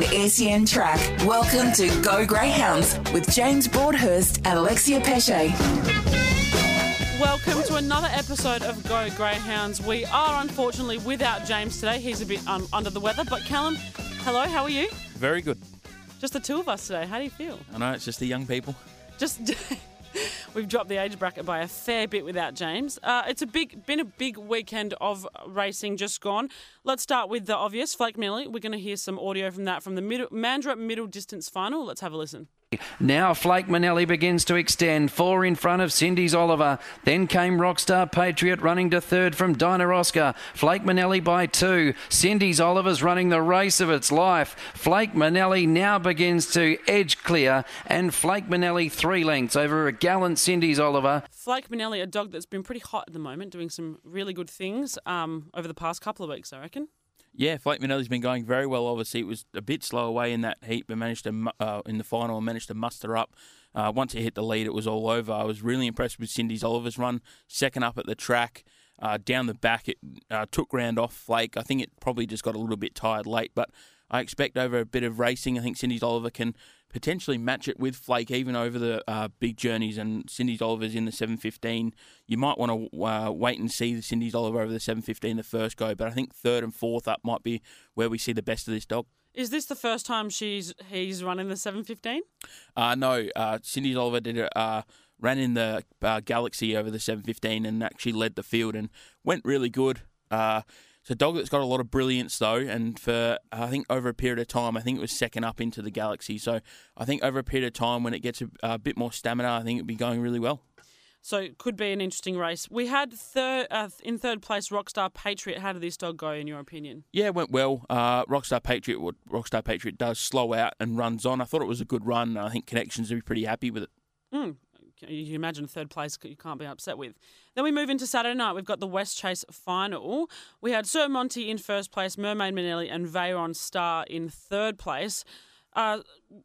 Live on SEN Track. Welcome to Go Greyhounds with James Broadhurst and Alexia Pesce. Welcome to another episode of Go Greyhounds. We are unfortunately without James today. He's a bit um, under the weather. But Callum, hello, how are you? Very good. Just the two of us today. How do you feel? I know it's just the young people. Just we've dropped the age bracket by a fair bit without James. Uh, it's a big, been a big weekend of racing just gone. Let's start with the obvious, Flake Millie. We're going to hear some audio from that from the middle, Mandurah Middle Distance Final. Let's have a listen. Now Flake Manelli begins to extend. Four in front of Cindy's Oliver. Then came Rockstar Patriot running to third from Dinah Oscar. Flake Manelli by two. Cindy's Oliver's running the race of its life. Flake Manelli now begins to edge clear. And Flake Manelli three lengths over a gallant Cindy's Oliver. Flake Manelli, a dog that's been pretty hot at the moment, doing some really good things um, over the past couple of weeks, I reckon. Yeah, Flake Manelli's been going very well. Obviously, it was a bit slow away in that heat, but managed to uh, in the final and managed to muster up. Uh, once he hit the lead, it was all over. I was really impressed with Cindy's Oliver's run, second up at the track. Uh, down the back, it uh, took ground off Flake. I think it probably just got a little bit tired late, but I expect over a bit of racing, I think Cindy's Oliver can potentially match it with Flake even over the uh, big journeys. And Cindy's Oliver's in the 715. You might want to uh, wait and see the Cindy's Oliver over the 715 the first go, but I think third and fourth up might be where we see the best of this dog. Is this the first time she's he's running the 715? Uh, no, uh, Cindy's Oliver did it. Uh, ran in the uh, Galaxy over the 715 and actually led the field and went really good. It's a dog that's got a lot of brilliance though, and for I think over a period of time, I think it was second up into the Galaxy. So I think over a period of time, when it gets a, a bit more stamina, I think it'd be going really well. So it could be an interesting race. We had third uh, in third place Rockstar Patriot. How did this dog go in your opinion? Yeah, it went well. Uh, Rockstar Patriot, what Rockstar Patriot does slow out and runs on. I thought it was a good run. I think Connections would be pretty happy with it. Mm. You can imagine third place you can't be upset with. Then we move into Saturday night. We've got the West Chase final. We had Sir Monty in first place, Mermaid Manelli and Veyron Star in third place. Uh,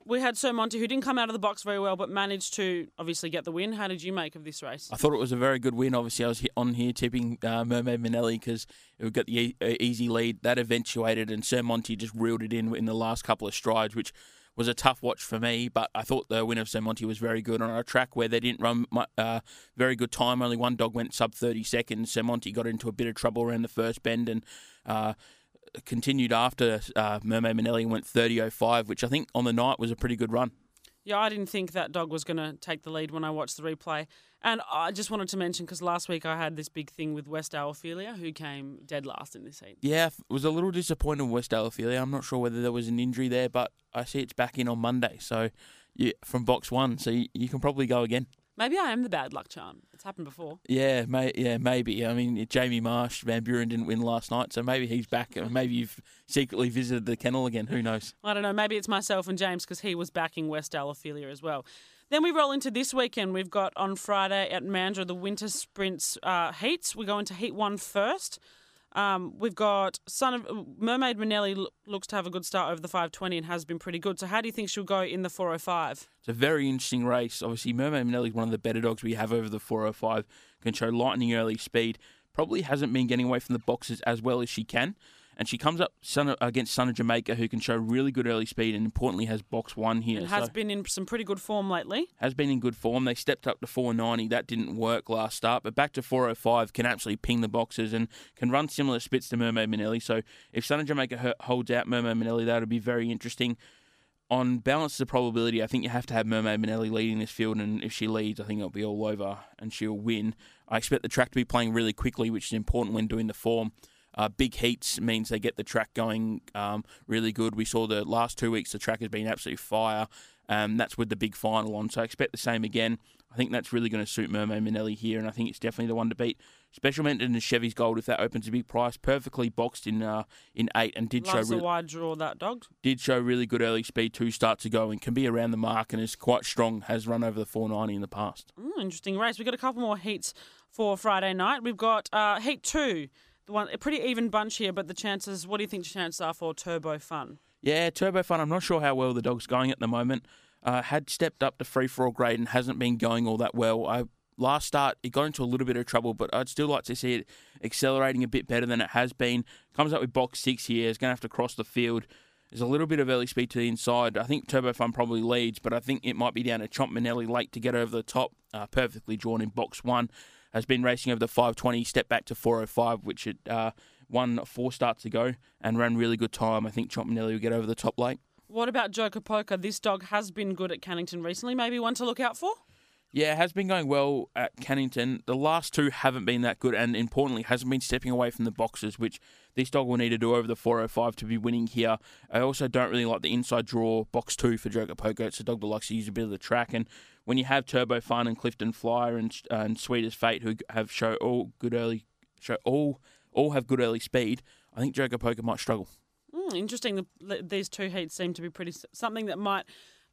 we had Sir Monty, who didn't come out of the box very well, but managed to obviously get the win. How did you make of this race? I thought it was a very good win. Obviously, I was on here tipping uh, Mermaid Manelli because it got the e- easy lead. That eventuated, and Sir Monty just reeled it in in the last couple of strides, which was a tough watch for me, but I thought the win of Sir Monty was very good on a track where they didn't run uh, very good time. Only one dog went sub 30 seconds. Sir Monty got into a bit of trouble around the first bend and uh, continued after uh, Mermaid Manelli went 30.05, which I think on the night was a pretty good run. Yeah, I didn't think that dog was going to take the lead when I watched the replay. And I just wanted to mention because last week I had this big thing with Westdale Ophelia, who came dead last in this heat. Yeah, was a little disappointed with Westdale Ophelia. I'm not sure whether there was an injury there, but I see it's back in on Monday. So, yeah, from box one, so you, you can probably go again. Maybe I am the bad luck charm. It's happened before. Yeah, may, yeah, maybe. I mean, Jamie Marsh, Van Buren didn't win last night, so maybe he's back. Maybe you've secretly visited the kennel again. Who knows? I don't know. Maybe it's myself and James because he was backing West Ophelia as well. Then we roll into this weekend. We've got on Friday at Mandurah the Winter Sprints uh, heats. We go into Heat One first. Um, we've got Son of Mermaid Manelli looks to have a good start over the 520 and has been pretty good. So how do you think she'll go in the 405? It's a very interesting race. Obviously, Mermaid Manelli is one of the better dogs we have over the 405. Can show lightning early speed. Probably hasn't been getting away from the boxes as well as she can and she comes up son against Son of Jamaica, who can show really good early speed and importantly has box one here. And has so been in some pretty good form lately. Has been in good form. They stepped up to 490. That didn't work last start, but back to 405 can absolutely ping the boxes and can run similar spits to Mermaid Manelli. So if Son of Jamaica holds out Mermaid Manelli, that would be very interesting. On balance of probability, I think you have to have Mermaid Manelli leading this field, and if she leads, I think it'll be all over and she'll win. I expect the track to be playing really quickly, which is important when doing the form. Uh, big heats means they get the track going um, really good. We saw the last two weeks the track has been absolutely fire. Um, that's with the big final on. So I expect the same again. I think that's really going to suit Mermaid Manelli here, and I think it's definitely the one to beat. Special mention to Chevy's Gold if that opens a big price. Perfectly boxed in uh, in eight and did Loves show a re- wide draw, that dog. did show really good early speed two starts ago and can be around the mark and is quite strong. Has run over the 490 in the past. Mm, interesting race. We've got a couple more heats for Friday night. We've got uh, Heat 2. The one, a pretty even bunch here, but the chances, what do you think the chances are for Turbo Fun? Yeah, Turbo Fun. I'm not sure how well the dog's going at the moment. Uh, had stepped up to free for all grade and hasn't been going all that well. I last start it got into a little bit of trouble, but I'd still like to see it accelerating a bit better than it has been. Comes up with box six here. Is going to have to cross the field. There's a little bit of early speed to the inside. I think Turbo Fun probably leads, but I think it might be down to Chomp Manelli late to get over the top. Uh, perfectly drawn in box one. Has been racing over the 520, stepped back to 405, which it uh, won four starts ago and ran really good time. I think Chomp Manelli will get over the top late. What about Joker Poker? This dog has been good at Cannington recently. Maybe one to look out for? Yeah, it has been going well at Cannington. The last two haven't been that good, and importantly, hasn't been stepping away from the boxes, which this dog will need to do over the 405 to be winning here. I also don't really like the inside draw box two for Joker Poker. It's a dog that likes to use a bit of the track, and when you have Turbo Fun and Clifton Flyer and uh, and Sweet as Fate, who have show all good early, show all all have good early speed, I think Joker Poker might struggle. Mm, interesting. The, these two heats seem to be pretty something that might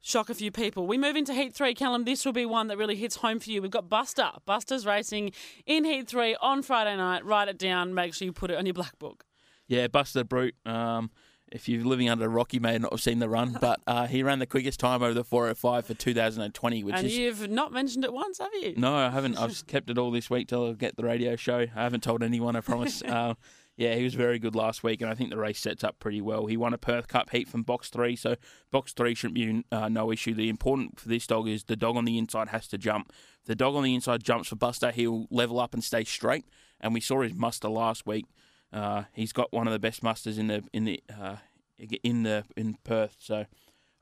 shock a few people. We move into Heat 3, Callum. This will be one that really hits home for you. We've got Buster. Buster's racing in Heat 3 on Friday night. Write it down. Make sure you put it on your black book. Yeah, Buster Brute. Um, if you're living under a rock, you may not have seen the run, but uh, he ran the quickest time over the 405 for 2020, which and is. you've not mentioned it once, have you? No, I haven't. I've kept it all this week till I get the radio show. I haven't told anyone, I promise. uh, yeah, he was very good last week, and I think the race sets up pretty well. He won a Perth Cup heat from box three, so box three shouldn't be uh, no issue. The important for this dog is the dog on the inside has to jump. If the dog on the inside jumps for Buster, he'll level up and stay straight. And we saw his muster last week. Uh, he's got one of the best musters in the in the uh, in the in Perth. So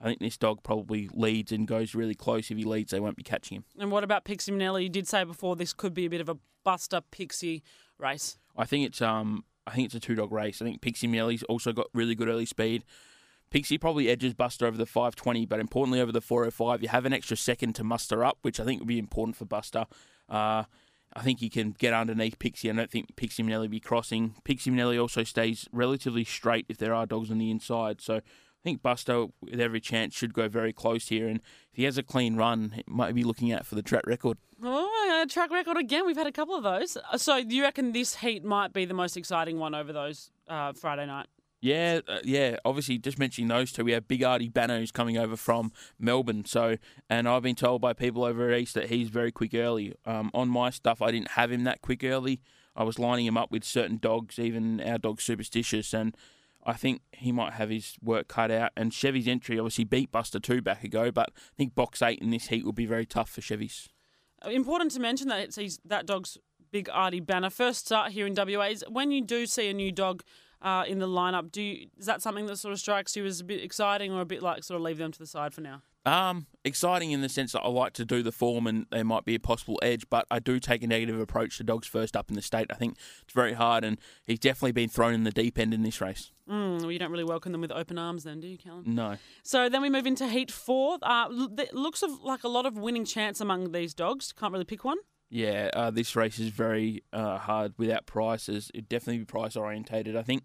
I think this dog probably leads and goes really close. If he leads, they won't be catching him. And what about Pixie Manelli? You did say before this could be a bit of a Buster Pixie race. I think it's um I think it's a two dog race. I think Pixie Manelli's also got really good early speed. Pixie probably edges Buster over the 520, but importantly over the 405, you have an extra second to muster up, which I think would be important for Buster. Uh, I think he can get underneath Pixie. I don't think Pixie Manelli be crossing. Pixie Manelli also stays relatively straight if there are dogs on the inside. So I think Buster, with every chance, should go very close here. And if he has a clean run, he might be looking out for the track record. Oh, track record again. We've had a couple of those. So do you reckon this heat might be the most exciting one over those uh, Friday night? Yeah, uh, yeah. Obviously, just mentioning those two, we have Big Artie Banner who's coming over from Melbourne. So, and I've been told by people over at east that he's very quick early. Um, on my stuff, I didn't have him that quick early. I was lining him up with certain dogs, even our dog Superstitious, and I think he might have his work cut out. And Chevy's entry obviously beat Buster two back ago, but I think box eight in this heat will be very tough for Chevy's. Important to mention that it's that dog's Big Artie Banner. First start here in WA is when you do see a new dog uh, in the lineup. Do you, is that something that sort of strikes you as a bit exciting, or a bit like sort of leave them to the side for now? Um, exciting in the sense that I like to do the form and there might be a possible edge, but I do take a negative approach to dogs first up in the state. I think it's very hard, and he's definitely been thrown in the deep end in this race. Mm, well, you don't really welcome them with open arms, then, do you, Callum? No. So then we move into Heat Four. Uh, looks of like a lot of winning chance among these dogs. Can't really pick one. Yeah, uh, this race is very uh, hard without prices. It definitely be price orientated. I think,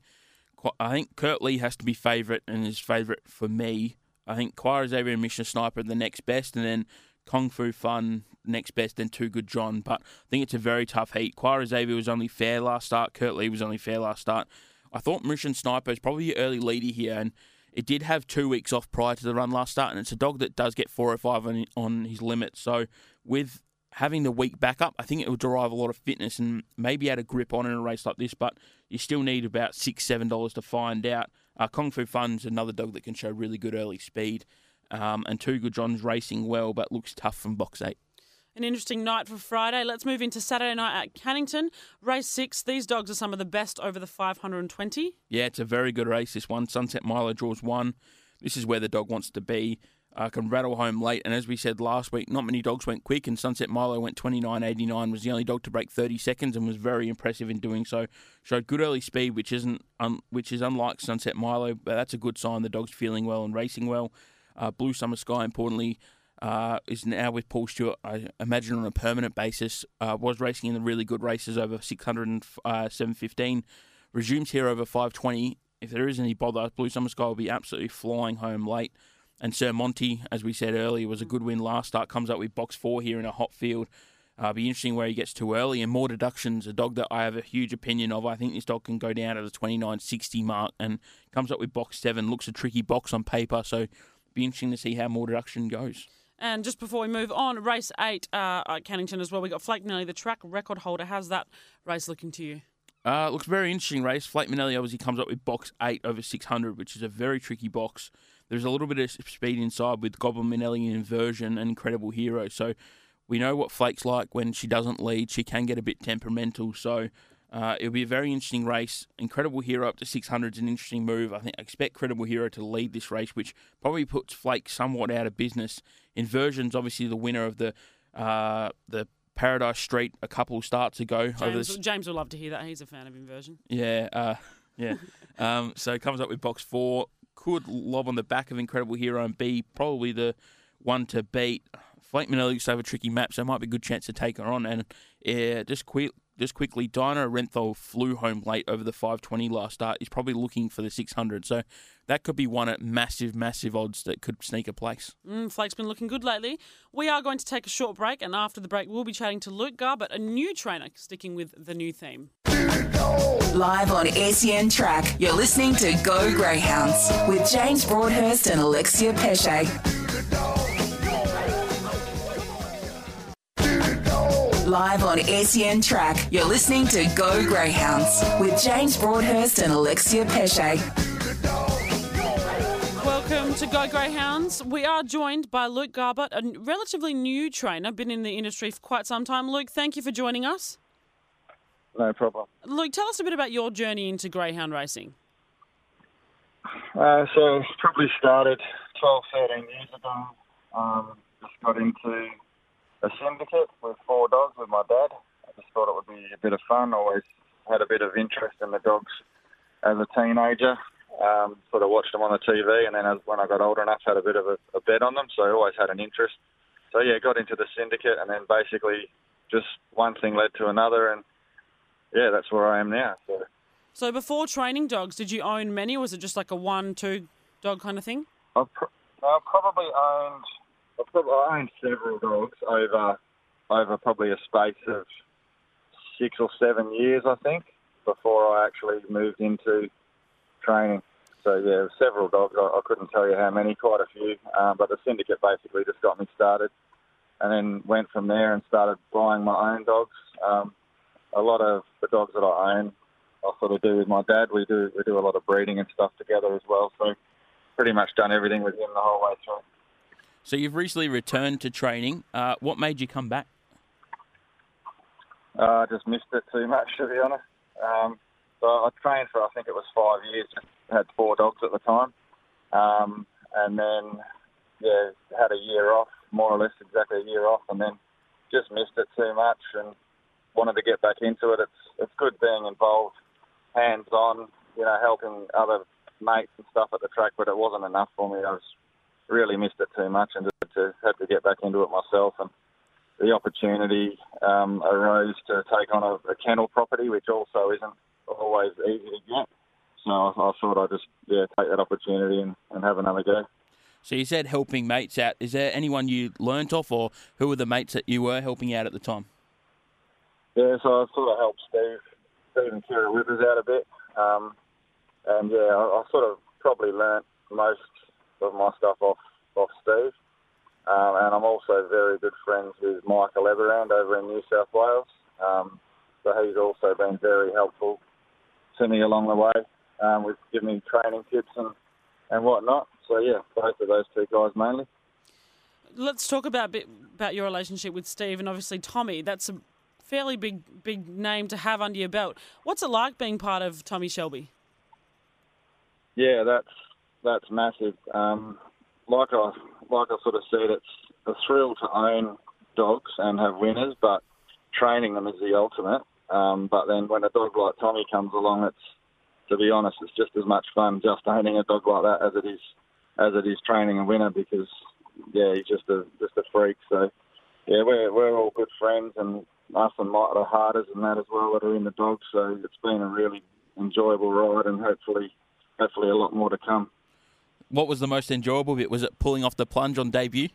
I think Kurt Lee has to be favourite and is favourite for me. I think Quira Xavier Mission Sniper the next best, and then Kung Fu Fun next best, then Too Good John. But I think it's a very tough heat. Quira Xavier was only fair last start. Kurt Lee was only fair last start. I thought Mission Sniper is probably the early leader here, and it did have two weeks off prior to the run last start, and it's a dog that does get four or five on, on his limit. So with having the week back up, I think it will derive a lot of fitness and maybe add a grip on in a race like this. But you still need about six, seven dollars to find out. Uh, Kung Fu Fun's another dog that can show really good early speed, um, and Two Good John's racing well, but looks tough from box eight. An interesting night for Friday. Let's move into Saturday night at Cannington. Race six. These dogs are some of the best over the 520. Yeah, it's a very good race. This one, Sunset Milo draws one. This is where the dog wants to be uh, can rattle home late. And as we said last week, not many dogs went quick, and Sunset Milo went 29.89, was the only dog to break 30 seconds and was very impressive in doing so. Showed good early speed, which isn't un- which is unlike Sunset Milo, but that's a good sign. The dog's feeling well and racing well. Uh, Blue Summer Sky, importantly, uh, is now with Paul Stewart, I imagine on a permanent basis, uh, was racing in the really good races over 600 and uh, 715, resumes here over 520. If there is any bother, Blue Summer Sky will be absolutely flying home late. And Sir Monty, as we said earlier, was a good win last start, comes up with box four here in a hot field. Uh, be interesting where he gets too early. And more deductions, a dog that I have a huge opinion of. I think this dog can go down to the 29.60 mark and comes up with box seven. Looks a tricky box on paper, so be interesting to see how more deduction goes. And just before we move on, race eight uh, at Cannington as well. We got Flake Manelli, the track record holder. How's that race looking to you? Uh, looks very interesting race. Flake Manelli obviously comes up with box eight over 600, which is a very tricky box. There's a little bit of speed inside with Goblin Manelli inversion and Incredible Hero. So we know what Flake's like when she doesn't lead. She can get a bit temperamental. So uh, it'll be a very interesting race. Incredible Hero up to 600 is an interesting move. I think I expect Credible Hero to lead this race, which probably puts Flake somewhat out of business. Inversion's obviously the winner of the uh, the Paradise Street a couple starts ago. James, James will love to hear that. He's a fan of Inversion. Yeah, uh, yeah. um, so comes up with box four. Could lob on the back of Incredible Hero and be probably the one to beat. Flake Manelli to have a tricky map, so it might be a good chance to take her on. And yeah, just quick, just quickly, Dino Renthal flew home late over the 520 last start. He's probably looking for the 600. So that could be one at massive, massive odds that could sneak a place. Mm, Flake's been looking good lately. We are going to take a short break, and after the break, we'll be chatting to Luke Garbutt, a new trainer, sticking with the new theme. Live on SEN Track, you're listening to Go Greyhounds with James Broadhurst and Alexia Pesce. Live on SEN Track, you're listening to Go Greyhounds with James Broadhurst and Alexia Pesce. Welcome to Go Greyhounds. We are joined by Luke Garbutt, a relatively new trainer, been in the industry for quite some time. Luke, thank you for joining us. No problem. Luke, tell us a bit about your journey into greyhound racing. Uh, so probably started 12, 13 years ago. Um, just got into a syndicate with four dogs with my dad. I just thought it would be a bit of fun. Always had a bit of interest in the dogs as a teenager. Um, sort of watched them on the TV, and then as, when I got older enough, had a bit of a, a bet on them. So I always had an interest. So yeah, got into the syndicate, and then basically just one thing led to another, and yeah, that's where I am now. So. So before training dogs, did you own many, or was it just like a one, two dog kind of thing? I've, pr- I've probably owned I owned several dogs over over probably a space of six or seven years, I think, before I actually moved into training. So yeah, several dogs. I, I couldn't tell you how many, quite a few. Um, but the syndicate basically just got me started, and then went from there and started buying my own dogs. Um, a lot of the dogs that I own, I sort of do with my dad. We do we do a lot of breeding and stuff together as well. So pretty much done everything with him the whole way through. So you've recently returned to training. Uh, what made you come back? Uh, I uh, just missed it too much, to be honest. Um, so I trained for I think it was five years. Had four dogs at the time, um, and then yeah, had a year off, more or less exactly a year off, and then just missed it too much and wanted to get back into it. It's it's good being involved, hands on, you know, helping other mates and stuff at the track, but it wasn't enough for me. I was really missed it too much and to, had to get back into it myself. And the opportunity um, arose to take on a, a, kennel property, which also isn't always easy to get. So I, I thought I'd just yeah take that opportunity and, and have another go. So you said helping mates out. Is there anyone you learnt off, or who were the mates that you were helping out at the time? Yeah, so I sort of helped Steve, Steve and Kira Withers out a bit, um, and yeah, I, I sort of probably learnt most of my stuff off off Steve. Um, and I'm also very good friends with Michael Everand over in New South Wales. Um, so he's also been very helpful to me along the way um, with giving me training tips and, and whatnot. So yeah, both of those two guys mainly. Let's talk about bit about your relationship with Steve and obviously Tommy. That's a fairly big big name to have under your belt. What's it like being part of Tommy Shelby? Yeah, that's that's massive. Um, like I like I sort of said, it's a thrill to own dogs and have winners, but training them is the ultimate. Um, but then when a dog like Tommy comes along, it's to be honest, it's just as much fun just owning a dog like that as it is as it is training a winner because yeah, he's just a just a freak. So yeah, we're we're all good friends, and us and Mike are harders and that as well that are in the dogs. So it's been a really enjoyable ride, and hopefully hopefully a lot more to come. What was the most enjoyable bit? Was it pulling off the plunge on debut?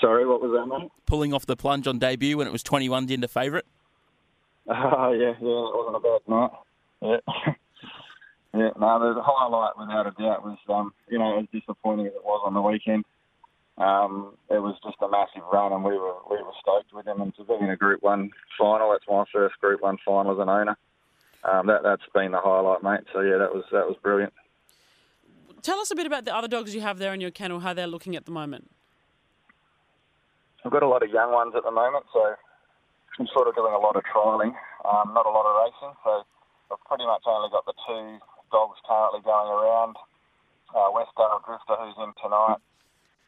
Sorry, what was that, mate? Pulling off the plunge on debut when it was 21 into favourite? Oh, yeah, yeah, it wasn't a bad night. Yeah. yeah, no, the highlight, without a doubt, was, um, you know, as disappointing as it was on the weekend. Um, it was just a massive run, and we were we were stoked with him. And to be in a Group One final, that's my first Group One final as an owner. Um, that that's been the highlight, mate. So yeah, that was that was brilliant. Tell us a bit about the other dogs you have there in your kennel, how they're looking at the moment. I've got a lot of young ones at the moment, so I'm sort of doing a lot of trialling, um, not a lot of racing. So I've pretty much only got the two dogs currently going around. Uh, Westdale Drifter, who's in tonight,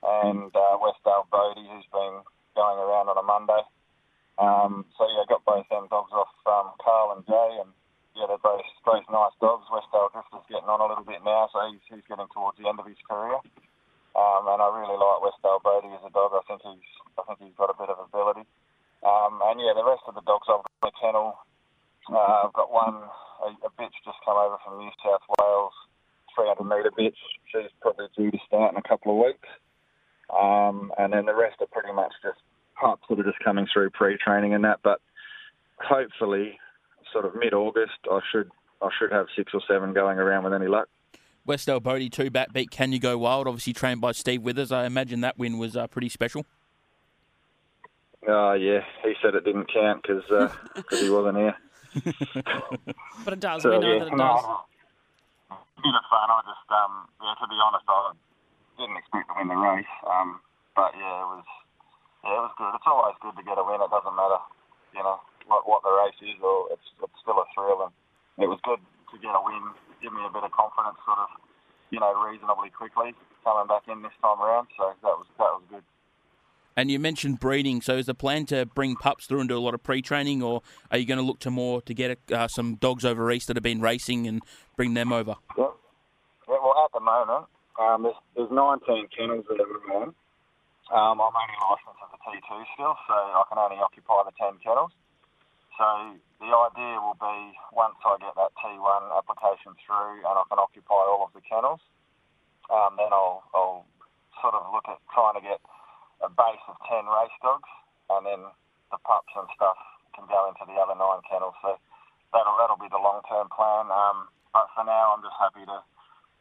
and uh, Westdale Bodie, who's been going around on a Monday. Um, so yeah, I got both them dogs off um, Carl and Jay, and yeah, they're both both nice dogs. Getting on a little bit now, so he's, he's getting towards the end of his career. Um, and I really like Westdale Bodie as a dog. I think he's I think he's got a bit of ability. Um, and yeah, the rest of the dogs I've got in the kennel. Uh, I've got one a, a bitch just come over from New South Wales, 300 metre bitch. She's probably due to start in a couple of weeks. Um, and then the rest are pretty much just pups that are just coming through pre-training and that. But hopefully, sort of mid-August, I should I should have six or seven going around with any luck. Westdale Bodie two bat beat Can You Go Wild, obviously trained by Steve Withers. I imagine that win was uh, pretty special. Oh yeah, he said it didn't count because uh, he wasn't here. But it does. we know that it does. Bit of fun. I just, um, yeah, to be honest, I didn't expect to win the race. Um, but yeah, it was, yeah, it was good. It's always good to get a win. It doesn't matter, you know, what, what the race is, or it's, it's still a thrill. And it was good to get a win. Give me a bit of confidence, sort of, you know, reasonably quickly coming back in this time around. So that was that was good. And you mentioned breeding. So is the plan to bring pups through and do a lot of pre-training, or are you going to look to more to get uh, some dogs over east that have been racing and bring them over? Yeah. yeah well, at the moment, um, there's, there's 19 kennels that are around. Um, I'm only licensed as a T2 still, so I can only occupy the 10 kennels. So the idea will be once I get that T1 application through and I can occupy all of the kennels, um, then I'll, I'll sort of look at trying to get a base of 10 race dogs, and then the pups and stuff can go into the other nine kennels. So that'll that'll be the long term plan. Um, but for now, I'm just happy to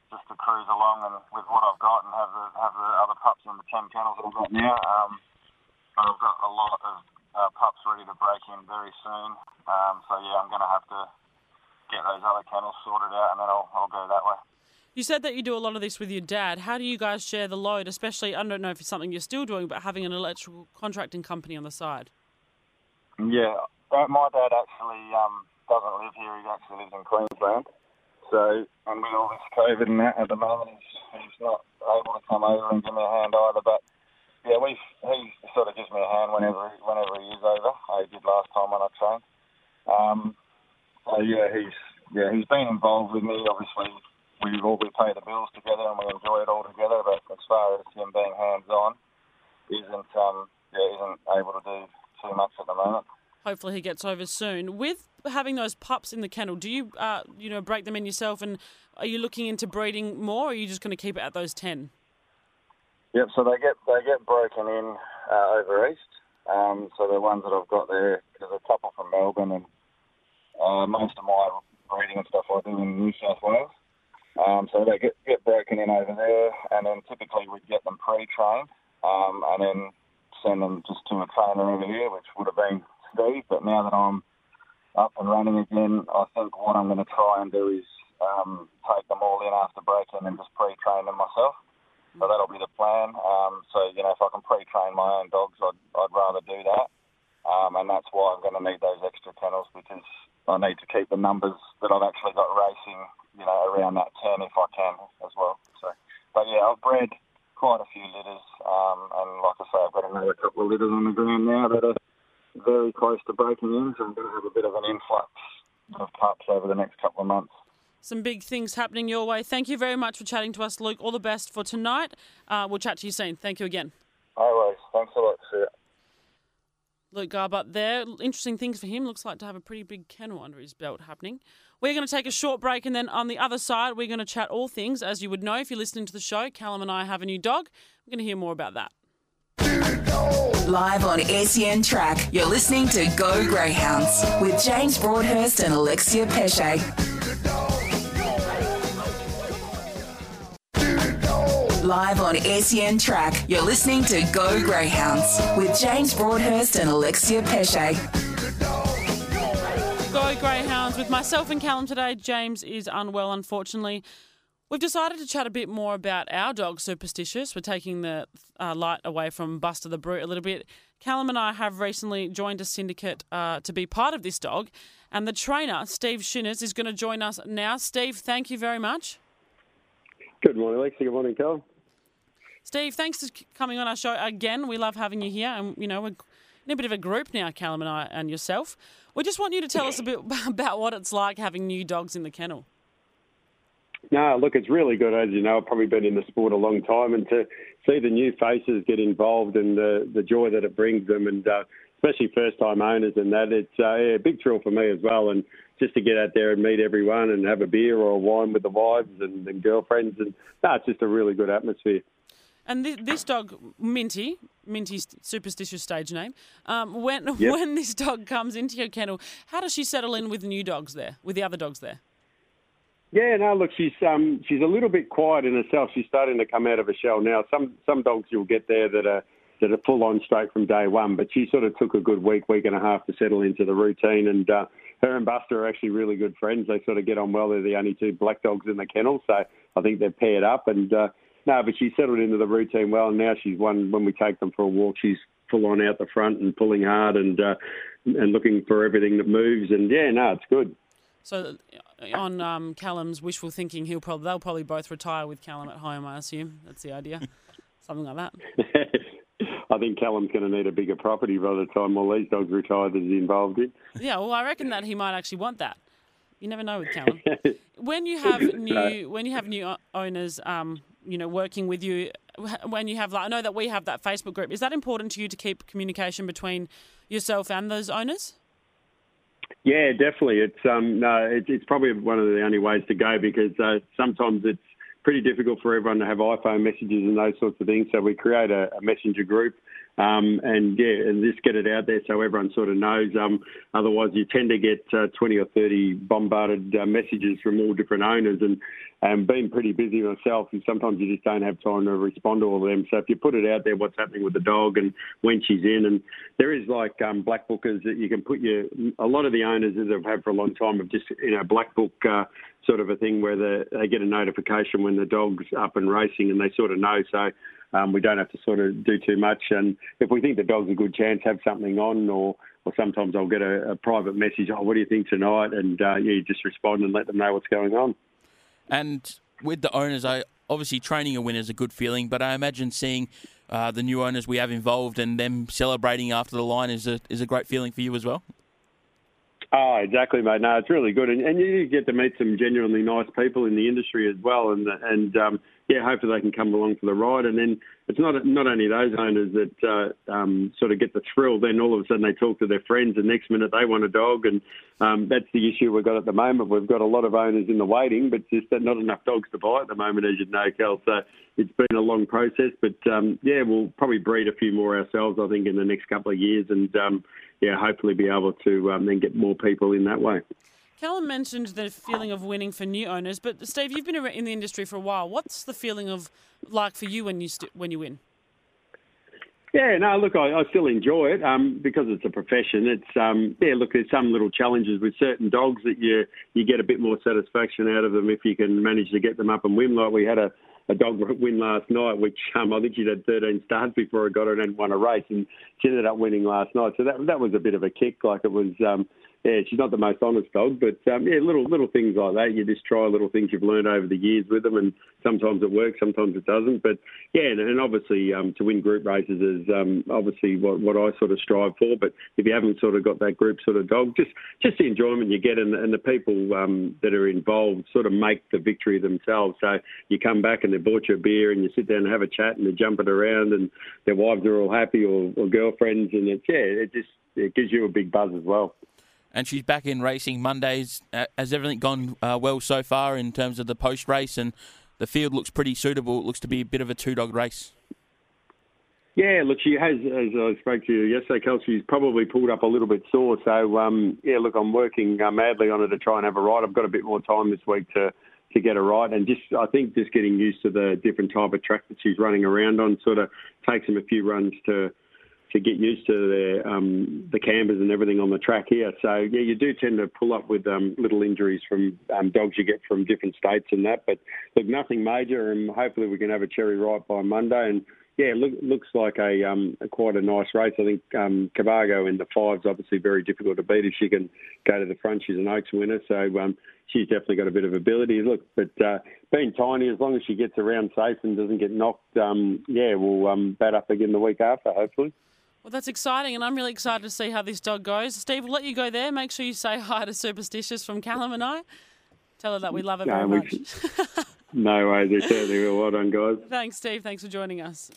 just to cruise along and with what I've got and have the have the other pups in the 10 kennels that I've got now. Um, I've got a lot of uh, pups ready to break in very soon. Um, so yeah, I'm going to have to get those other kennels sorted out, and then I'll I'll go that way. You said that you do a lot of this with your dad. How do you guys share the load, especially, I don't know if it's something you're still doing, but having an electrical contracting company on the side? Yeah, uh, my dad actually um, doesn't live here. He actually lives in Queensland. So, and with all this COVID and that at the moment, he's, he's not able to come over and give me a hand either. But yeah, we he sort of gives me a hand whenever whenever he is over. He did last time when I trained. Um, so yeah, he's yeah he's been involved with me obviously we all we pay the bills together and we enjoy it all together. But as far as him being hands on, isn't um yeah isn't able to do too much at the moment. Hopefully he gets over soon. With having those pups in the kennel, do you uh, you know break them in yourself, and are you looking into breeding more, or are you just going to keep it at those ten? Yep. So they get they get broken in uh, over east. Um, so the ones that I've got there, there's a couple from Melbourne, and uh, most of my breeding and stuff I do in New South Wales. Um, so they get, get broken in over there, and then typically we'd get them pre-trained, um, and then send them just to a trainer over here, which would have been Steve. But now that I'm up and running again, I think what I'm going to try and do is um, take them all in after breaking and just pre-train them myself. So that'll be the plan. Um, so you know, if I can pre-train my own dogs, I'd, I'd rather do that, um, and that's why I'm going to need those extra kennels because I need to keep the numbers that I've actually got racing you know, around that 10 if I can as well. So, but yeah, I've bred quite a few litters, um, and like I say, I've got another couple of litters on the ground now that are very close to breaking in, so I'm going to have a bit of an influx of pups over the next couple of months. Some big things happening your way. Thank you very much for chatting to us, Luke. All the best for tonight. Uh, we'll chat to you soon. Thank you again. Always. Thanks a lot. See ya. Luke Garbutt there. Interesting things for him. Looks like to have a pretty big kennel under his belt happening. We're going to take a short break, and then on the other side, we're going to chat all things. As you would know if you're listening to the show, Callum and I have a new dog. We're going to hear more about that. Live on SEN Track, you're listening to Go Greyhounds with James Broadhurst and Alexia Pesce. Live on SEN Track, you're listening to Go Greyhounds with James Broadhurst and Alexia Pesce. Go Greyhounds with myself and Callum today. James is unwell, unfortunately. We've decided to chat a bit more about our dog, Superstitious. We're taking the uh, light away from Buster the Brute a little bit. Callum and I have recently joined a syndicate uh, to be part of this dog, and the trainer, Steve Withers, is going to join us now. Steve, thank you very much. Good morning, Alexia. Good morning, Carl. Steve, thanks for coming on our show again. We love having you here, and you know we're in a bit of a group now, Callum and I and yourself. We just want you to tell us a bit about what it's like having new dogs in the kennel. No, look, it's really good. As you know, I've probably been in the sport a long time, and to see the new faces get involved and the the joy that it brings them, and uh, especially first time owners and that, it's uh, yeah, a big thrill for me as well. And just to get out there and meet everyone and have a beer or a wine with the wives and, and girlfriends, and no, it's just a really good atmosphere. And th- this dog, Minty, Minty's superstitious stage name. Um, when Yep. when this dog comes into your kennel, how does she settle in with new dogs there, with the other dogs there? Yeah, no, look, she's um, she's a little bit quiet in herself. She's starting to come out of her shell now. Some some dogs you'll get there that are that are full on straight from day one, but she sort of took a good week, week and a half to settle into the routine. And uh, her and Buster are actually really good friends. They sort of get on well. They're the only two black dogs in the kennel, so I think they're paired up. And uh, no, but she settled into the routine well. And now she's one when we take them for a walk. She's full on out the front and pulling hard and uh, and looking for everything that moves. And yeah, no, it's good. So, on um, Callum's wishful thinking, he'll probably they'll probably both retire with Callum at home. I assume that's the idea, something like that. I think Callum's going to need a bigger property by the time all these dogs retire that he's involved in. Yeah, well, I reckon that he might actually want that. You never know with Callum. when you have new when you have new owners, um, you know, working with you, when you have like I know that we have that Facebook group. Is that important to you to keep communication between yourself and those owners? Yeah, definitely. It's um no, it, it's probably one of the only ways to go because uh, sometimes it's pretty difficult for everyone to have iPhone messages and those sorts of things. So we create a, a messenger group. Um, and yeah, and just get it out there so everyone sort of knows. Um, otherwise, you tend to get uh, 20 or 30 bombarded uh, messages from all different owners, and and being pretty busy myself, and sometimes you just don't have time to respond to all of them. So if you put it out there, what's happening with the dog and when she's in, and there is like um, black bookers that you can put your. A lot of the owners that I've had for a long time have just you know black book. Uh, Sort of a thing where the, they get a notification when the dog's up and racing, and they sort of know. So um, we don't have to sort of do too much. And if we think the dog's a good chance, have something on, or or sometimes I'll get a, a private message. Oh, what do you think tonight? And uh, yeah, you just respond and let them know what's going on. And with the owners, I obviously training a winner is a good feeling, but I imagine seeing uh, the new owners we have involved and them celebrating after the line is a is a great feeling for you as well. Oh, exactly, mate. No, it's really good, and, and you get to meet some genuinely nice people in the industry as well, and and um, yeah, hopefully they can come along for the ride. And then it's not not only those owners that uh, um, sort of get the thrill. Then all of a sudden they talk to their friends, and next minute they want a dog, and um, that's the issue we've got at the moment. We've got a lot of owners in the waiting, but just not enough dogs to buy at the moment, as you know, Cal. So it's been a long process, but um, yeah, we'll probably breed a few more ourselves, I think, in the next couple of years, and um, yeah, hopefully be able to um, then get more people in that way. Callum mentioned the feeling of winning for new owners, but Steve, you've been in the industry for a while. What's the feeling of like for you when you st- when you win? Yeah, no, look, I, I still enjoy it um, because it's a profession. It's um, yeah, look, there's some little challenges with certain dogs that you you get a bit more satisfaction out of them if you can manage to get them up and win. Like we had a, a dog win last night, which um, I think she'd had 13 starts before I got her and won a race, and she ended up winning last night. So that that was a bit of a kick. Like it was, um, yeah, she's not the most honest dog, but um, yeah, little little things like that. You just try little things you've learned over the years with them, and sometimes it works, sometimes it doesn't. But yeah, and, and obviously um, to win group races is um, obviously what, what I sort of strive for. But if you haven't sort of got that group sort of dog, just just the enjoyment you get, and, and the people um, that are involved sort of make the victory themselves. So you come back and they bought you a beer, and you sit down and have a chat, and they're jumping around, and their wives are all happy or, or girlfriends, and it's yeah, it just it gives you a big buzz as well and she's back in racing Mondays. Uh, has everything gone uh, well so far in terms of the post race? And the field looks pretty suitable. It looks to be a bit of a two dog race. Yeah, look, she has, as I spoke to you yesterday, Kelsey, she's probably pulled up a little bit sore. So, um, yeah, look, I'm working uh, madly on her to try and have a ride. I've got a bit more time this week to, to get her right. And just, I think just getting used to the different type of track that she's running around on sort of takes them a few runs to, to get used to the um, the cambers and everything on the track here. So yeah, you do tend to pull up with um, little injuries from um, dogs you get from different states and that. But look, nothing major, and hopefully we can have a cherry right by Monday. And yeah, look, looks like a, um, quite a nice race. I think um, Cabago in the fives obviously very difficult to beat if she can go to the front. She's an Oaks winner, so um, she's definitely got a bit of ability. Look, but uh, being tiny, as long as she gets around safe and doesn't get knocked, um, yeah, we'll um, bat up again the week after, hopefully. Well, that's exciting, and I'm really excited to see how this dog goes. Steve, we'll let you go there. Make sure you say hi to Superstitious from Callum and I. Tell her that we love her no, very much. no worries, they certainly will. Well done, guys. Thanks, Steve. Thanks for joining us.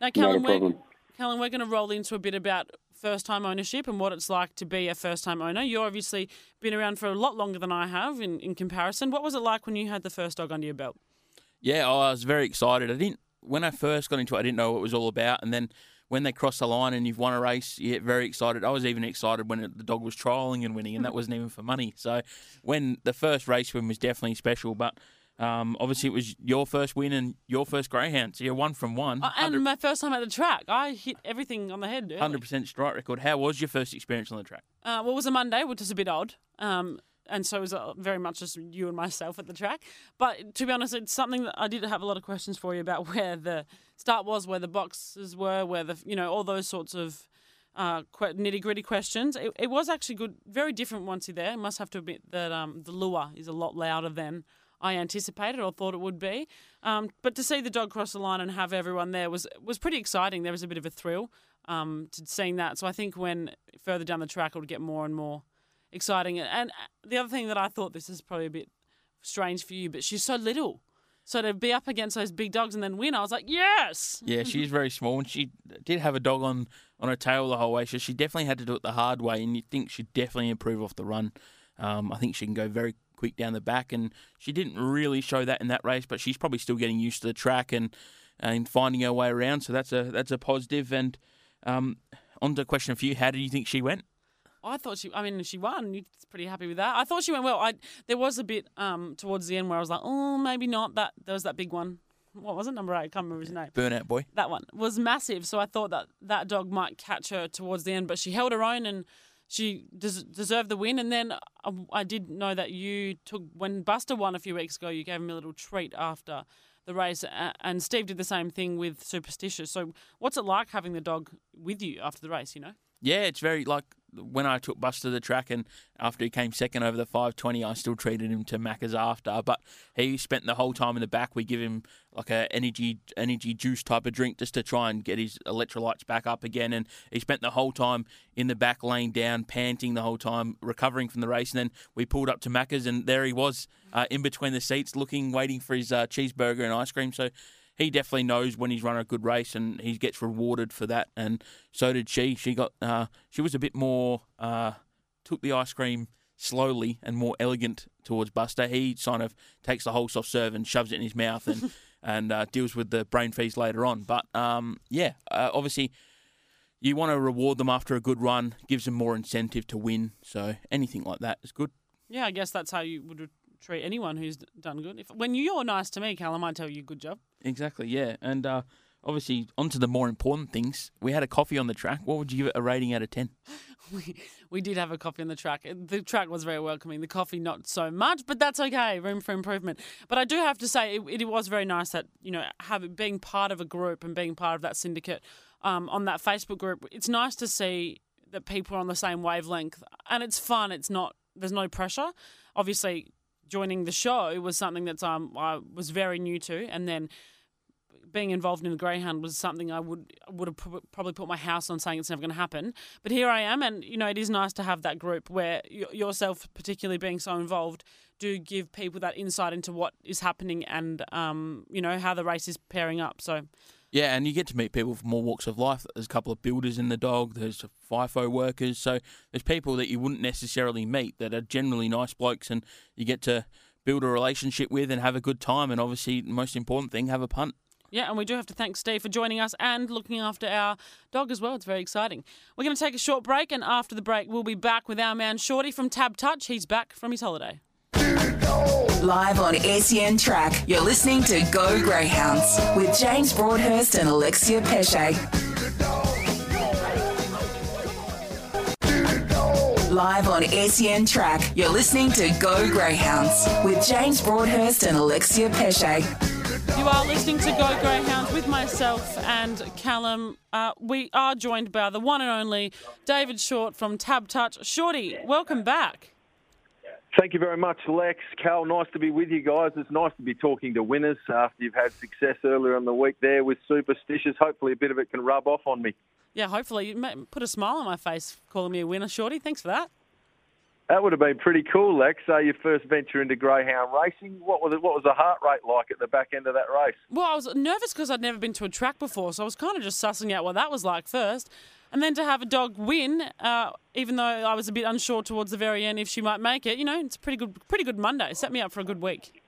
Now, Callum, we're, Callum, we're going to roll into a bit about first time ownership and what it's like to be a first time owner. You've obviously been around for a lot longer than I have in, in comparison. What was it like when you had the first dog under your belt? Yeah, I was very excited. I didn't when I first got into it, I didn't know what it was all about, and then when they cross the line and you've won a race, you get very excited. I was even excited when it, the dog was trialling and winning, and that wasn't even for money. So when the first race win was definitely special, but. Um, obviously, it was your first win and your first greyhound, so you're one from one. Uh, and my first time at the track, I hit everything on the head. Hundred percent strike record. How was your first experience on the track? Uh, well, it was a Monday, which is a bit odd. Um, and so it was uh, very much just you and myself at the track. But to be honest, it's something that I did have a lot of questions for you about where the start was, where the boxes were, where the you know all those sorts of uh, nitty gritty questions. It, it, was actually good, very different once you're there. I must have to admit that um, the lure is a lot louder than I anticipated or thought it would be. Um, but to see the dog cross the line and have everyone there was was pretty exciting. There was a bit of a thrill um, to seeing that. So I think when further down the track, it would get more and more exciting. And the other thing that I thought this is probably a bit strange for you, but she's so little. So to be up against those big dogs and then win, I was like, yes. Yeah, she's very small, and she did have a dog on on her tail the whole way. So she definitely had to do it the hard way, and you think she'd definitely improve off the run. Um, I think she can go very quick down the back, and she didn't really show that in that race, but she's probably still getting used to the track and and finding her way around. So that's a that's a positive. And um, on to question for you: How do you think she went? I thought she. I mean, she won. You're pretty happy with that. I thought she went well. I there was a bit um towards the end where I was like, oh, maybe not. That there was that big one. What was it? Number eight. I can't remember his name. Burnout boy. That one was massive. So I thought that that dog might catch her towards the end, but she held her own and she des- deserved the win. And then I, I did know that you took when Buster won a few weeks ago. You gave him a little treat after the race, and Steve did the same thing with Superstitious. So, what's it like having the dog with you after the race? You know? Yeah, it's very like when I took Buster to the track and after he came second over the 520, I still treated him to Macca's after. But he spent the whole time in the back. We give him like a energy energy juice type of drink just to try and get his electrolytes back up again. And he spent the whole time in the back, laying down, panting the whole time, recovering from the race. And then we pulled up to Macca's and there he was uh, in between the seats, looking, waiting for his uh, cheeseburger and ice cream. So he definitely knows when he's run a good race and he gets rewarded for that. And so did she. She got uh, she was a bit more uh, took the ice cream slowly and more elegant towards Buster. He kind of takes the whole soft serve and shoves it in his mouth and and uh, deals with the brain freeze later on. But um, yeah, uh, obviously. You want to reward them after a good run, gives them more incentive to win. So anything like that is good. Yeah, I guess that's how you would treat anyone who's done good. If when you're nice to me, Callum, I tell you good job. Exactly, yeah. And uh, obviously, onto the more important things. We had a coffee on the track. What would you give it a rating out of ten? we we did have a coffee on the track. The track was very welcoming. The coffee not so much, but that's okay. Room for improvement. But I do have to say, it, it was very nice that you know having being part of a group and being part of that syndicate um, on that Facebook group. It's nice to see that people are on the same wavelength, and it's fun. It's not. There's no pressure. Obviously, joining the show was something that um, I was very new to, and then being involved in the greyhound was something I would would have probably put my house on saying it's never going to happen. But here I am, and you know it is nice to have that group where yourself, particularly being so involved, do give people that insight into what is happening and um, you know how the race is pairing up. So. Yeah, and you get to meet people from all walks of life. There's a couple of builders in the dog. There's FIFO workers. So there's people that you wouldn't necessarily meet that are generally nice blokes, and you get to build a relationship with and have a good time. And obviously, the most important thing, have a punt. Yeah, and we do have to thank Steve for joining us and looking after our dog as well. It's very exciting. We're going to take a short break, and after the break, we'll be back with our man Shorty from TABtouch. He's back from his holiday. Live on SEN Track, you're listening to Go Greyhounds with James Broadhurst and Alexia Pesce. Live on SEN Track, you're listening to Go Greyhounds with James Broadhurst and Alexia Pesce. You are listening to Go Greyhounds with myself and Callum. Uh, we are joined by the one and only David Short from TABtouch. Shorty, welcome back. Thank you very much, Lex. Cal, nice to be with you guys. It's nice to be talking to winners after you've had success earlier in the week there with Superstitious. Hopefully, a bit of it can rub off on me. Yeah, hopefully. You put a smile on my face calling me a winner, Shorty. Thanks for that. That would have been pretty cool, Lex. So your first venture into greyhound racing. What was it? What was the heart rate like at the back end of that race? Well, I was nervous because I'd never been to a track before, so I was kind of just sussing out what that was like first. And then to have a dog win, uh, even though I was a bit unsure towards the very end if she might make it, you know, it's a pretty good, pretty good Monday. Set me up for a good week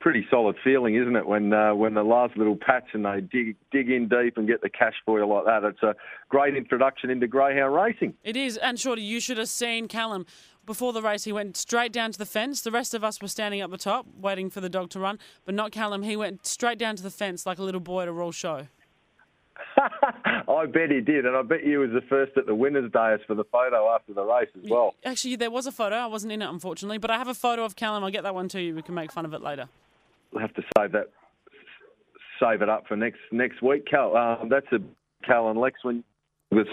pretty solid feeling, isn't it? When uh, when the last little patch and they dig dig in deep and get the cash for you like that. It's a great introduction into greyhound racing. It is, and Shorty, you should have seen Callum. Before the race, he went straight down to the fence. The rest of us were standing up the top, waiting for the dog to run, but not Callum. He went straight down to the fence like a little boy at a royal show. I bet he did, and I bet you was the first at the winners' dais for the photo after the race as well. Actually, there was a photo. I wasn't in it, unfortunately, but I have a photo of Callum. I'll get that one to you. We can make fun of it later we'll have to save that, save it up for next next week. Cal, um, that's a Cal and Lex when this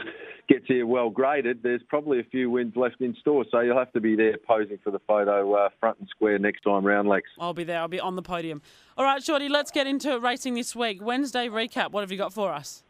gets here well graded. There's probably a few wins left in store, so you'll have to be there posing for the photo uh, front and square next time round, Lex. I'll be there. I'll be on the podium. All right, Shorty, let's get into racing this week. Wednesday recap. What have you got for us?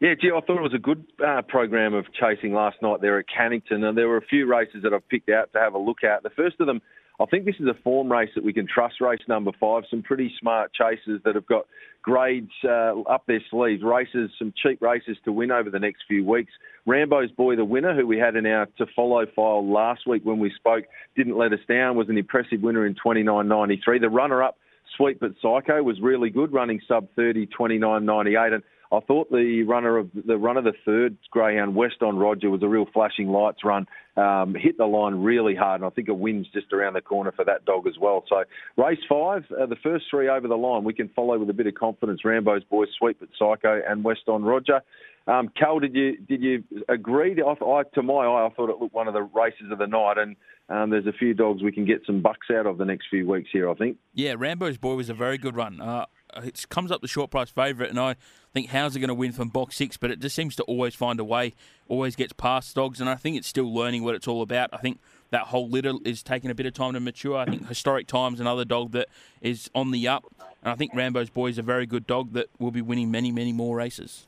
Yeah, gee, I thought it was a good uh, program of chasing last night there at Cannington, and there were a few races that I've picked out to have a look at. The first of them I think this is a form race that we can trust. Race number five, some pretty smart chasers that have got grades uh, up their sleeves, races, some cheap races to win over the next few weeks. Rambo's boy, the winner, who we had in our to follow file last week when we spoke, didn't let us down. Was an impressive winner in 29.93. The runner-up, Sweet but Psycho, was really good, running sub 30, 29.98, and I thought the runner of the run of the third greyhound Weston Roger was a real flashing lights run. Um, hit the line really hard, and I think a win's just around the corner for that dog as well. So race five, uh, the first three over the line, we can follow with a bit of confidence. Rambo's boys, Sweet but Psycho, and Weston Roger. Um, Cal, did you did you agree? I, I, to my eye, I thought it looked one of the races of the night, and um, there's a few dogs we can get some bucks out of the next few weeks here. I think. Yeah, Rambo's boy was a very good run. Uh, it comes up the short price favourite, and I think how's it going to win from box six, but it just seems to always find a way, always gets past dogs, and I think it's still learning what it's all about. I think that whole litter is taking a bit of time to mature. I think Historic Time's another dog that is on the up, and I think Rambo's boy is a very good dog that will be winning many, many more races.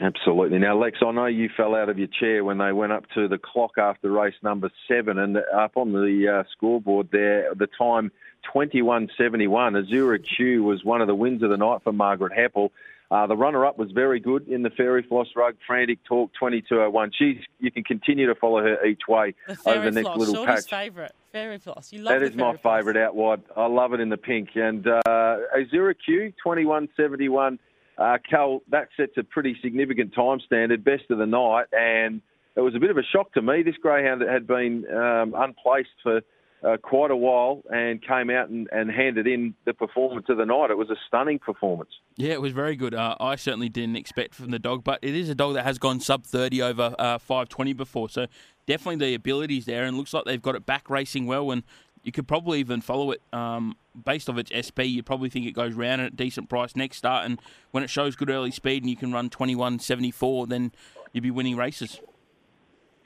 Absolutely. Now, Lex, I know you fell out of your chair when they went up to the clock after race number seven, and up on the uh, scoreboard there, the time 21.71. Azura Q was one of the wins of the night for Margaret Heppel. Uh, the runner-up was very good in the Fairy Floss Rug Frantic Talk 2201. She's, you can continue to follow her each way the over the next floss, little Shorty's patch. favourite, Fairy Floss. You love that is my favourite out wide. I love it in the pink. And uh, Azura Q 2171. Uh, Cal, that sets a pretty significant time standard, best of the night, and it was a bit of a shock to me. This greyhound that had been um, unplaced for uh, quite a while and came out and, and, handed in the performance of the night. It was a stunning performance. Yeah, it was very good. Uh, I certainly didn't expect from the dog, but it is a dog that has gone sub 30 over uh, 520 before. So definitely the abilities there, and looks like they've got it back racing well. And you could probably even follow it um, based off its SP. You probably think it goes round at a decent price next start. And when it shows good early speed and you can run 21.74, then you'd be winning races.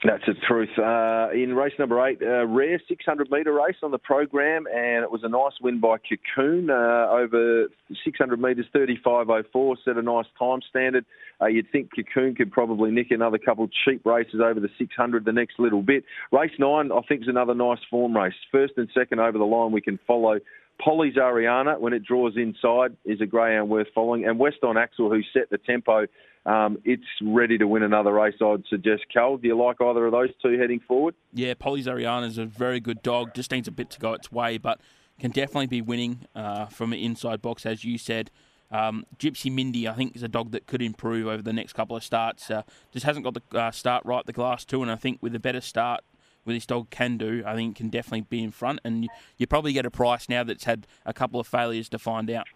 That's the truth. Uh, in race number eight, a rare 600 metre race on the program, and it was a nice win by Cocoon uh, over 600 metres, 35.04, set a nice time standard. Uh, you'd think Cocoon could probably nick another couple cheap races over the 600 the next little bit. Race nine, I think, is another nice form race. First and second over the line, we can follow. Polly's Ariana, when it draws inside, is a greyhound worth following. And Weston Axel, who set the tempo um, it's ready to win another race, I'd suggest. Cal, do you like either of those two heading forward? Yeah, Polly's Ariana is a very good dog. Just needs a bit to go its way, but can definitely be winning uh, from an inside box, as you said. Um, Gypsy Mindy, I think, is a dog that could improve over the next couple of starts. Uh, just hasn't got the uh, start right, the glass two, and I think with a better start, with this dog can do, I think can definitely be in front. And you, you probably get a price now that's had a couple of failures to find out.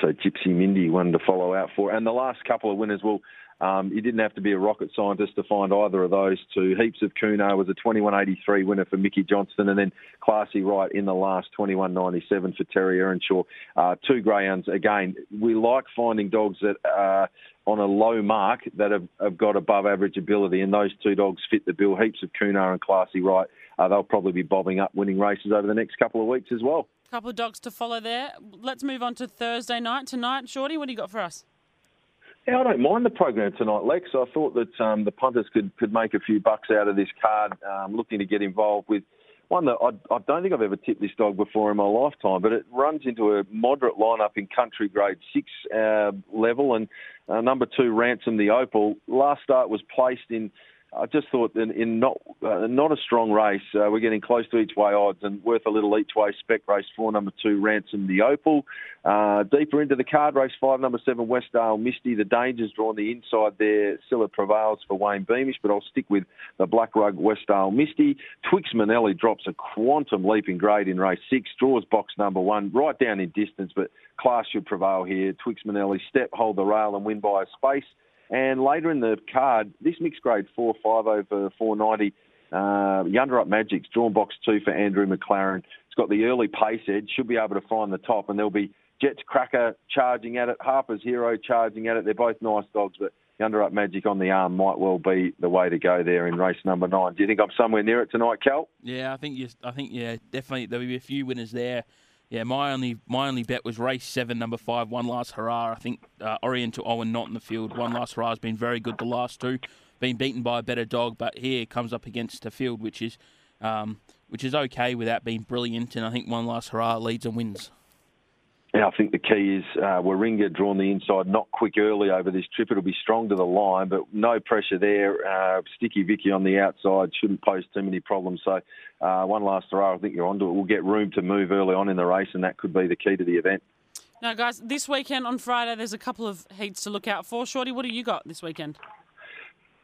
So Gypsy Mindy, one to follow out for. And the last couple of winners, well, um, you didn't have to be a rocket scientist to find either of those two. Heaps of Kuno was a 21.83 winner for Mickey Johnston, and then Classy Right in the last 21.97 for Terry Earnshaw. Uh, two greyhounds. Again, we like finding dogs that are on a low mark that have, have got above average ability, and those two dogs fit the bill. Heaps of Kuno and Classy Right. Uh, they'll probably be bobbing up winning races over the next couple of weeks as well couple of dogs to follow there. Let's move on to Thursday night. Tonight, Shorty, what do you got for us? Yeah, I don't mind the program tonight, Lex. I thought that um, the punters could, could make a few bucks out of this card, um, looking to get involved with one that I, I, don't think I've ever tipped this dog before in my lifetime, but it runs into a moderate lineup in country grade six uh, level, and uh, number two, Ransom the Opal. Last start was placed in I just thought in, in not uh, not a strong race, uh, we're getting close to each way odds and worth a little each way. Spec race four, number two, Ransom the Opal. Uh, deeper into the card race five, number seven, Westdale Misty. The dangers drawn the inside there. Scylla prevails for Wayne Beamish, but I'll stick with the Black Rug Westdale Misty. Twix Manelli drops a quantum leaping grade in race six. Draws box number one, right down in distance, but class should prevail here. Twix Manelli step, hold the rail and win by a space. And later in the card, this mixed grade 4 5 over 490, uh, Yunder Up Magic's drawn box two for Andrew McLaren. It's got the early pace edge, should be able to find the top, and there'll be Jets Cracker charging at it, Harper's Hero charging at it. They're both nice dogs, but Yunder Up Magic on the arm might well be the way to go there in race number nine. Do you think I'm somewhere near it tonight, Cal? Yeah, I think you. I think yeah, definitely there'll be a few winners there. Yeah, my only my only bet was race seven, number five, one last hurrah. I think uh, Oriental Owen not in the field. One last hurrah has been very good the last two. Been beaten by a better dog, but here comes up against a field which is um, which is okay without being brilliant. And I think one last hurrah leads and wins. Yeah, I think the key is uh, Warringah drawn the inside, not quick early over this trip. It'll be strong to the line, but no pressure there. Uh, Sticky Vicky on the outside shouldn't pose too many problems. So, uh, one last throw, I think you're onto it. We'll get room to move early on in the race, and that could be the key to the event. Now, guys, this weekend on Friday, there's a couple of heats to look out for. Shorty, what do you got this weekend?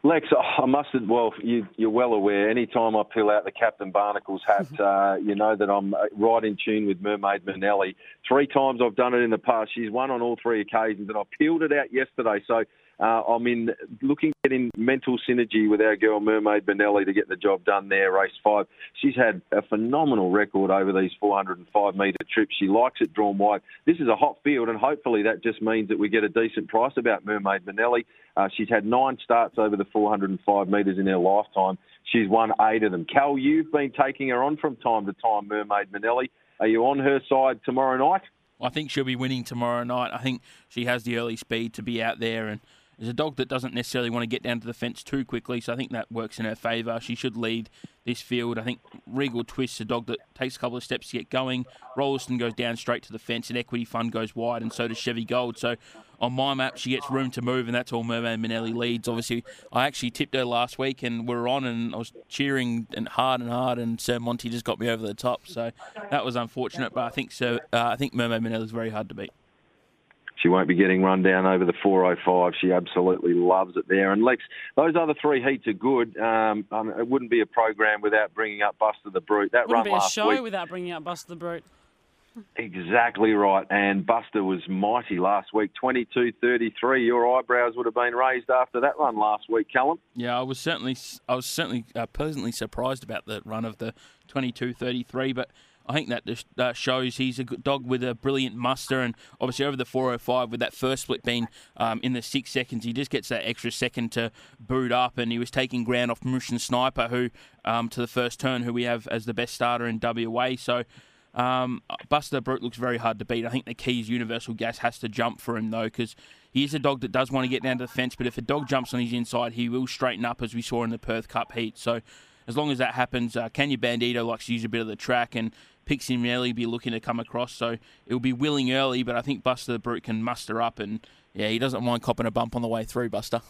Lex, I must have, well, you, are well aware, any time I peel out the Captain Barnacles hat, uh, you know that I'm uh, right in tune with Mermaid Manelli. Three times I've done it in the past. She's won on all three occasions, and I peeled it out yesterday. So uh, I'm in looking at in mental synergy with our girl Mermaid Manelli to get the job done there. Race five, she's had a phenomenal record over these 405 metre trips. She likes it drawn wide. This is a hot field, and hopefully that just means that we get a decent price about Mermaid Manelli. Uh, she's had nine starts over the 405 metres in her lifetime. She's won eight of them. Cal, you've been taking her on from time to time, Mermaid Manelli. Are you on her side tomorrow night? I think she'll be winning tomorrow night. I think she has the early speed to be out there and is a dog that doesn't necessarily want to get down to the fence too quickly, so I think that works in her favour. She should lead this field. I think Regal Twist's a dog that takes a couple of steps to get going. Rolliston goes down straight to the fence, and Equity Fund goes wide, and so does Chevy Gold. So on my map, she gets room to move, and that's all Mermaid Manelli leads. Obviously, I actually tipped her last week, and we are on, and I was cheering and hard and hard, and Sir Monty just got me over the top. So that was unfortunate, but I think so. Uh, I think Mermaid Manelli is very hard to beat. She won't be getting run down over the 405. She absolutely loves it there. And Lex, those other three heats are good. Um, um, it wouldn't be a program without bringing up Buster the Brute. That wouldn't run be a show week, without bringing up Buster the Brute. Exactly right. And Buster was mighty last week, 22-33. Your eyebrows would have been raised after that run last week, Callum. Yeah, I was certainly I was certainly uh, pleasantly surprised about the run of the 22-33, but I think that just shows he's a good dog with a brilliant muster, and obviously over the 405 with that first split being um, in the six seconds, he just gets that extra second to boot up, and he was taking ground off Mission Sniper, who um, to the first turn, who we have as the best starter in WA. So. Um, Buster Brute looks very hard to beat. I think the key is Universal Gas has to jump for him though, because he is a dog that does want to get down to the fence. But if a dog jumps on his inside, he will straighten up, as we saw in the Perth Cup heat. So as long as that happens, uh, Kenya Bandito likes to use a bit of the track, and Pixie Melly be looking to come across. So it'll be willing early, but I think Buster the Brute can muster up, and yeah, he doesn't mind copping a bump on the way through. Buster.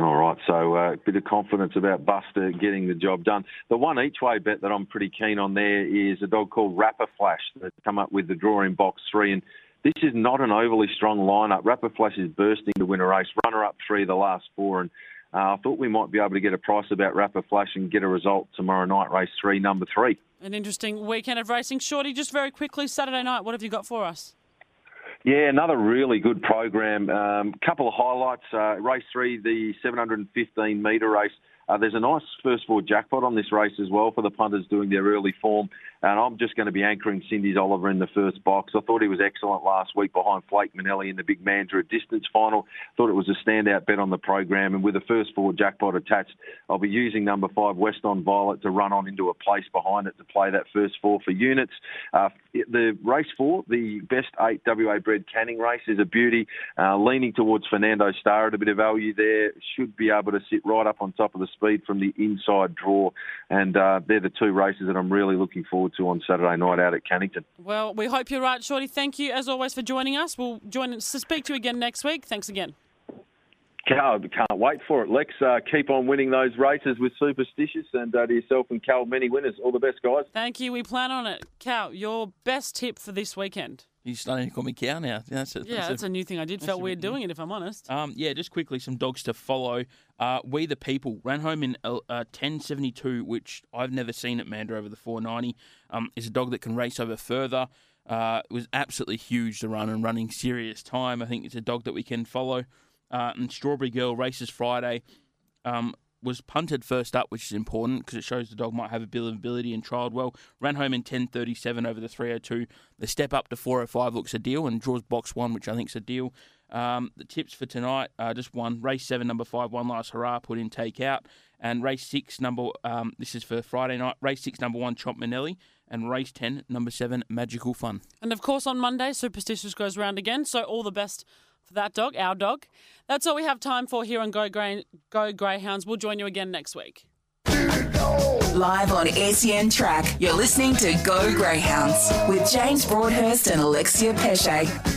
All right, so a uh, bit of confidence about Buster getting the job done. The one each way bet that I'm pretty keen on there is a dog called Rapper Flash that's come up with the draw in box three. And this is not an overly strong lineup. Rapper Flash is bursting to win a race, runner up three the last four. And uh, I thought we might be able to get a price about Rapper Flash and get a result tomorrow night, race three, number three. An interesting weekend of racing. Shorty, just very quickly, Saturday night, what have you got for us? Yeah, another really good program. A um, couple of highlights. Uh, race three, the 715 metre race. Uh, there's a nice first four jackpot on this race as well for the punters doing their early form. And I'm just going to be anchoring Cindy's Oliver in the first box. I thought he was excellent last week behind Flake Manelli in the Big Mandurah distance final. Thought it was a standout bet on the program. And with the first four jackpot attached, I'll be using number five, Weston Violet, to run on into a place behind it to play that first four for units. Uh, the race four, the best eight WA bred canning race, is a beauty. Uh, leaning towards Fernando Star at a bit of value there. Should be able to sit right up on top of the speed from the inside draw. And uh, they're the two races that I'm really looking forward to on Saturday night out at Cannington. Well, we hope you're right, Shorty. Thank you, as always, for joining us. We'll join to speak to you again next week. Thanks again. Can't, can't wait for it, Lex. Uh, keep on winning those races with Superstitious, and uh, to yourself and Cal, many winners. All the best, guys. Thank you. We plan on it. Cal, your best tip for this weekend? He's starting to call me cow now. That's a, yeah, that's, that's a, a, new thing I did. Felt weird doing it, if I'm honest. Um, yeah, just quickly, some dogs to follow. Uh, we the People ran home in uh, 1072, which I've never seen at Mandurah over the 490. Um, is a dog that can race over further. Uh, it was absolutely huge to run and running serious time. I think it's a dog that we can follow. Uh, and Strawberry Girl races Friday. Um, was punted first up, which is important because it shows the dog might have a bit of ability and trialled well. Ran home in 10.37 over the 302. The step up to 405 looks a deal and draws box one, which I think is a deal. Um, the tips for tonight uh, just one race seven, number five, one last hurrah, put in take out, and race six, number um, this is for Friday night. Race six, number one, Chomp Manelli, and race ten, number seven, Magical Fun. And of course, on Monday, Superstitious goes round again. So all the best for that dog, our dog. That's all we have time for here on Go, Grey- Go Greyhounds. We'll join you again next week. Live on SEN Track, you're listening to Go Greyhounds with James Broadhurst and Alexia Pesce.